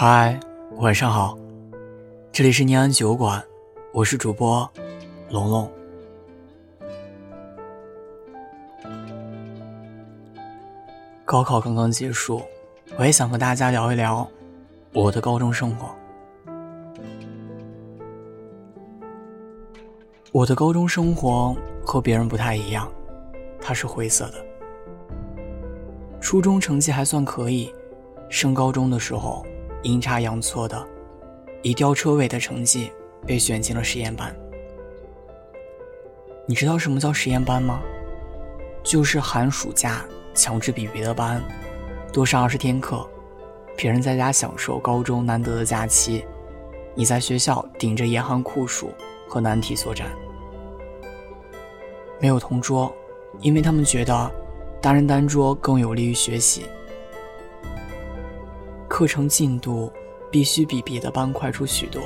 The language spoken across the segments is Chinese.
嗨，晚上好，这里是念安酒馆，我是主播龙龙。高考刚刚结束，我也想和大家聊一聊我的高中生活。我的高中生活和别人不太一样，它是灰色的。初中成绩还算可以，升高中的时候。阴差阳错的，以吊车尾的成绩被选进了实验班。你知道什么叫实验班吗？就是寒暑假强制比别的班多上二十天课，别人在家享受高中难得的假期，你在学校顶着严寒酷暑和难题作战。没有同桌，因为他们觉得单人单桌更有利于学习。课程进度必须比别的班快出许多。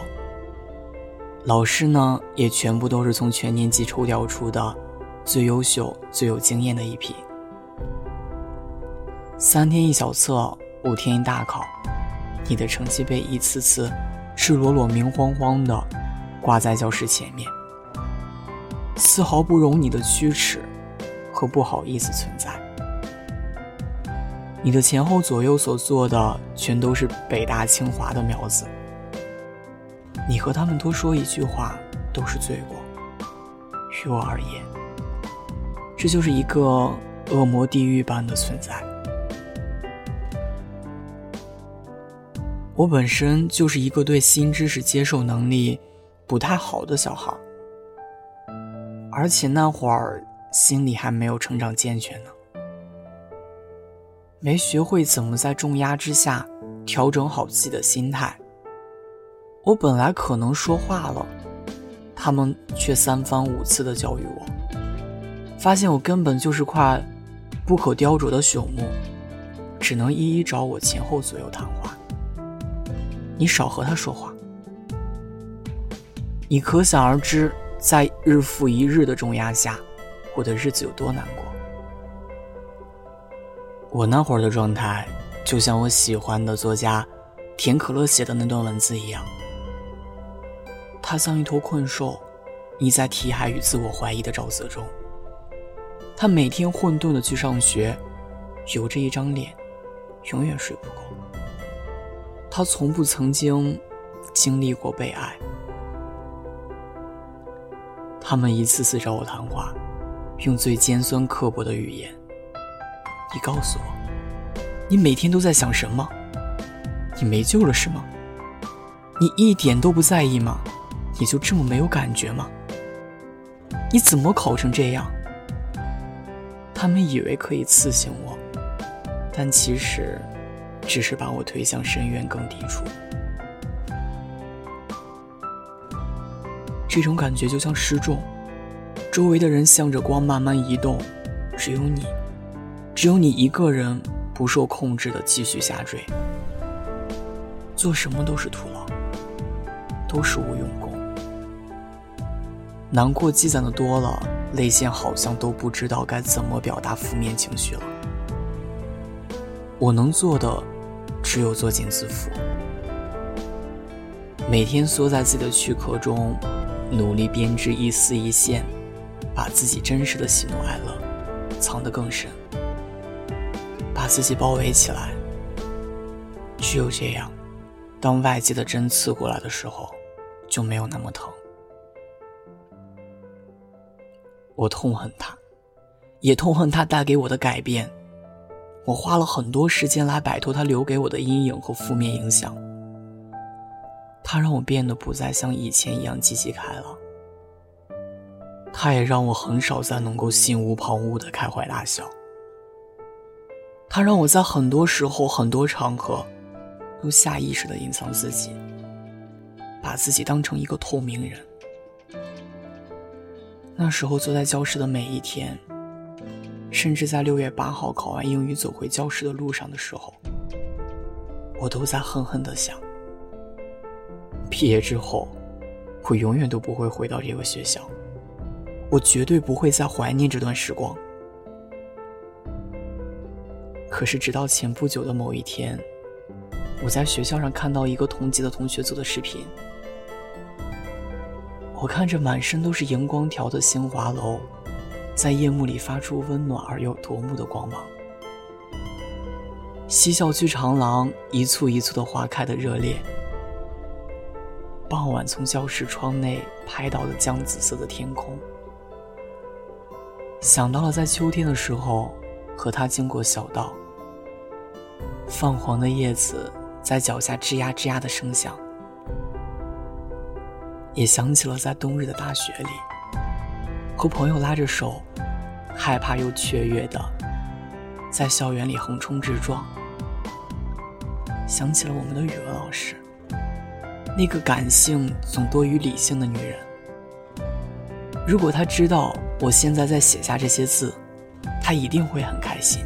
老师呢，也全部都是从全年级抽调出的最优秀、最有经验的一批。三天一小测，五天一大考，你的成绩被一次次赤裸裸、明晃晃的挂在教室前面，丝毫不容你的屈耻和不好意思存在。你的前后左右所做的全都是北大清华的苗子，你和他们多说一句话都是罪过。于我而言，这就是一个恶魔地狱般的存在。我本身就是一个对新知识接受能力不太好的小孩，而且那会儿心理还没有成长健全呢。没学会怎么在重压之下调整好自己的心态。我本来可能说话了，他们却三番五次的教育我。发现我根本就是块不可雕琢的朽木，只能一一找我前后左右谈话。你少和他说话。你可想而知，在日复一日的重压下，我的日子有多难过。我那会儿的状态，就像我喜欢的作家田可乐写的那段文字一样。他像一头困兽，你在题海与自我怀疑的沼泽中。他每天混沌的去上学，有着一张脸，永远睡不够。他从不曾经经历过被爱。他们一次次找我谈话，用最尖酸刻薄的语言。你告诉我，你每天都在想什么？你没救了是吗？你一点都不在意吗？你就这么没有感觉吗？你怎么考成这样？他们以为可以刺醒我，但其实只是把我推向深渊更低处。这种感觉就像失重，周围的人向着光慢慢移动，只有你。只有你一个人不受控制的继续下坠，做什么都是徒劳，都是无用功。难过积攒的多了，泪腺好像都不知道该怎么表达负面情绪了。我能做的只有作茧自缚，每天缩在自己的躯壳中，努力编织一丝一线，把自己真实的喜怒哀乐藏得更深。自己包围起来，只有这样，当外界的针刺过来的时候，就没有那么疼。我痛恨他，也痛恨他带给我的改变。我花了很多时间来摆脱他留给我的阴影和负面影响。他让我变得不再像以前一样积极开朗。他也让我很少再能够心无旁骛的开怀大笑。他让我在很多时候、很多场合，都下意识的隐藏自己，把自己当成一个透明人。那时候坐在教室的每一天，甚至在六月八号考完英语走回教室的路上的时候，我都在恨恨的想：毕业之后，我永远都不会回到这个学校，我绝对不会再怀念这段时光。可是，直到前不久的某一天，我在学校上看到一个同级的同学做的视频，我看着满身都是荧光条的新华楼，在夜幕里发出温暖而又夺目的光芒。西校区长廊一簇一簇的花开的热烈，傍晚从教室窗内拍到的姜紫色的天空，想到了在秋天的时候和他经过小道，泛黄的叶子。在脚下吱呀吱呀的声响，也想起了在冬日的大雪里，和朋友拉着手，害怕又雀跃的在校园里横冲直撞。想起了我们的语文老师，那个感性总多于理性的女人。如果她知道我现在在写下这些字，她一定会很开心。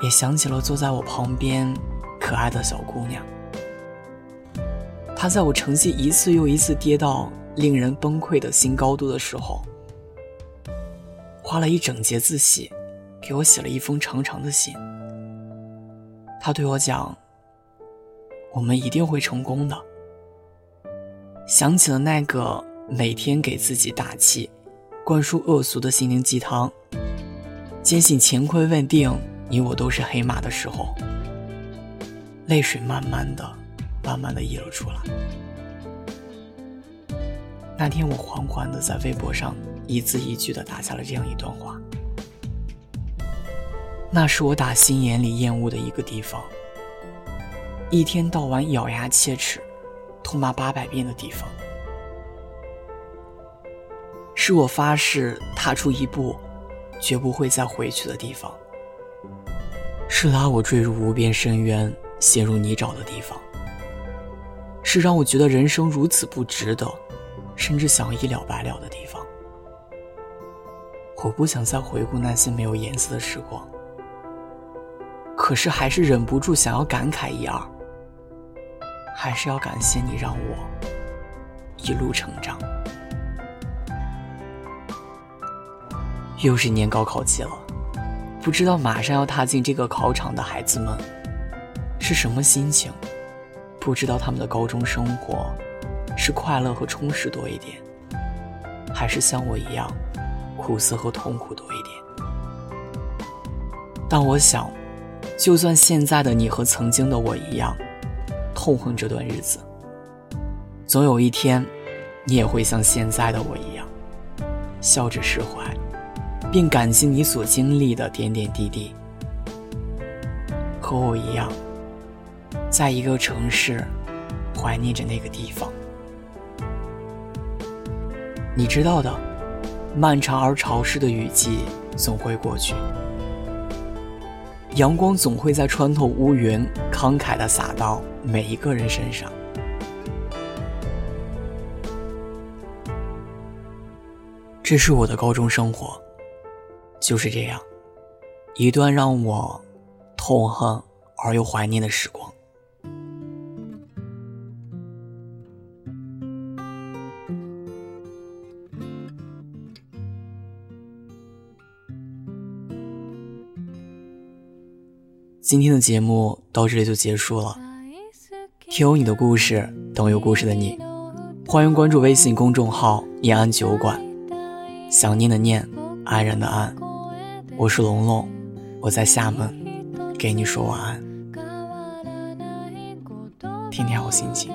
也想起了坐在我旁边可爱的小姑娘，她在我成绩一次又一次跌到令人崩溃的新高度的时候，花了一整节自习，给我写了一封长长的信。她对我讲：“我们一定会成功的。”想起了那个每天给自己打气、灌输恶俗的心灵鸡汤，坚信乾坤未定。你我都是黑马的时候，泪水慢慢的、慢慢的溢了出来。那天我缓缓的在微博上一字一句的打下了这样一段话。那是我打心眼里厌恶的一个地方，一天到晚咬牙切齿、痛骂八百遍的地方，是我发誓踏出一步，绝不会再回去的地方。是拉我坠入无边深渊、陷入泥沼的地方，是让我觉得人生如此不值得，甚至想一了百了的地方。我不想再回顾那些没有颜色的时光，可是还是忍不住想要感慨一二。还是要感谢你，让我一路成长。又是年高考季了。不知道马上要踏进这个考场的孩子们是什么心情？不知道他们的高中生活是快乐和充实多一点，还是像我一样苦涩和痛苦多一点？但我想，就算现在的你和曾经的我一样痛恨这段日子，总有一天，你也会像现在的我一样笑着释怀。并感激你所经历的点点滴滴，和我一样，在一个城市怀念着那个地方。你知道的，漫长而潮湿的雨季总会过去，阳光总会在穿透乌云，慷慨的洒到每一个人身上。这是我的高中生活。就是这样，一段让我痛恨而又怀念的时光。今天的节目到这里就结束了。听有你的故事，等有故事的你，欢迎关注微信公众号“念安酒馆”，想念的念，安然的安。我是龙龙，我在厦门，给你说晚安，天天好心情。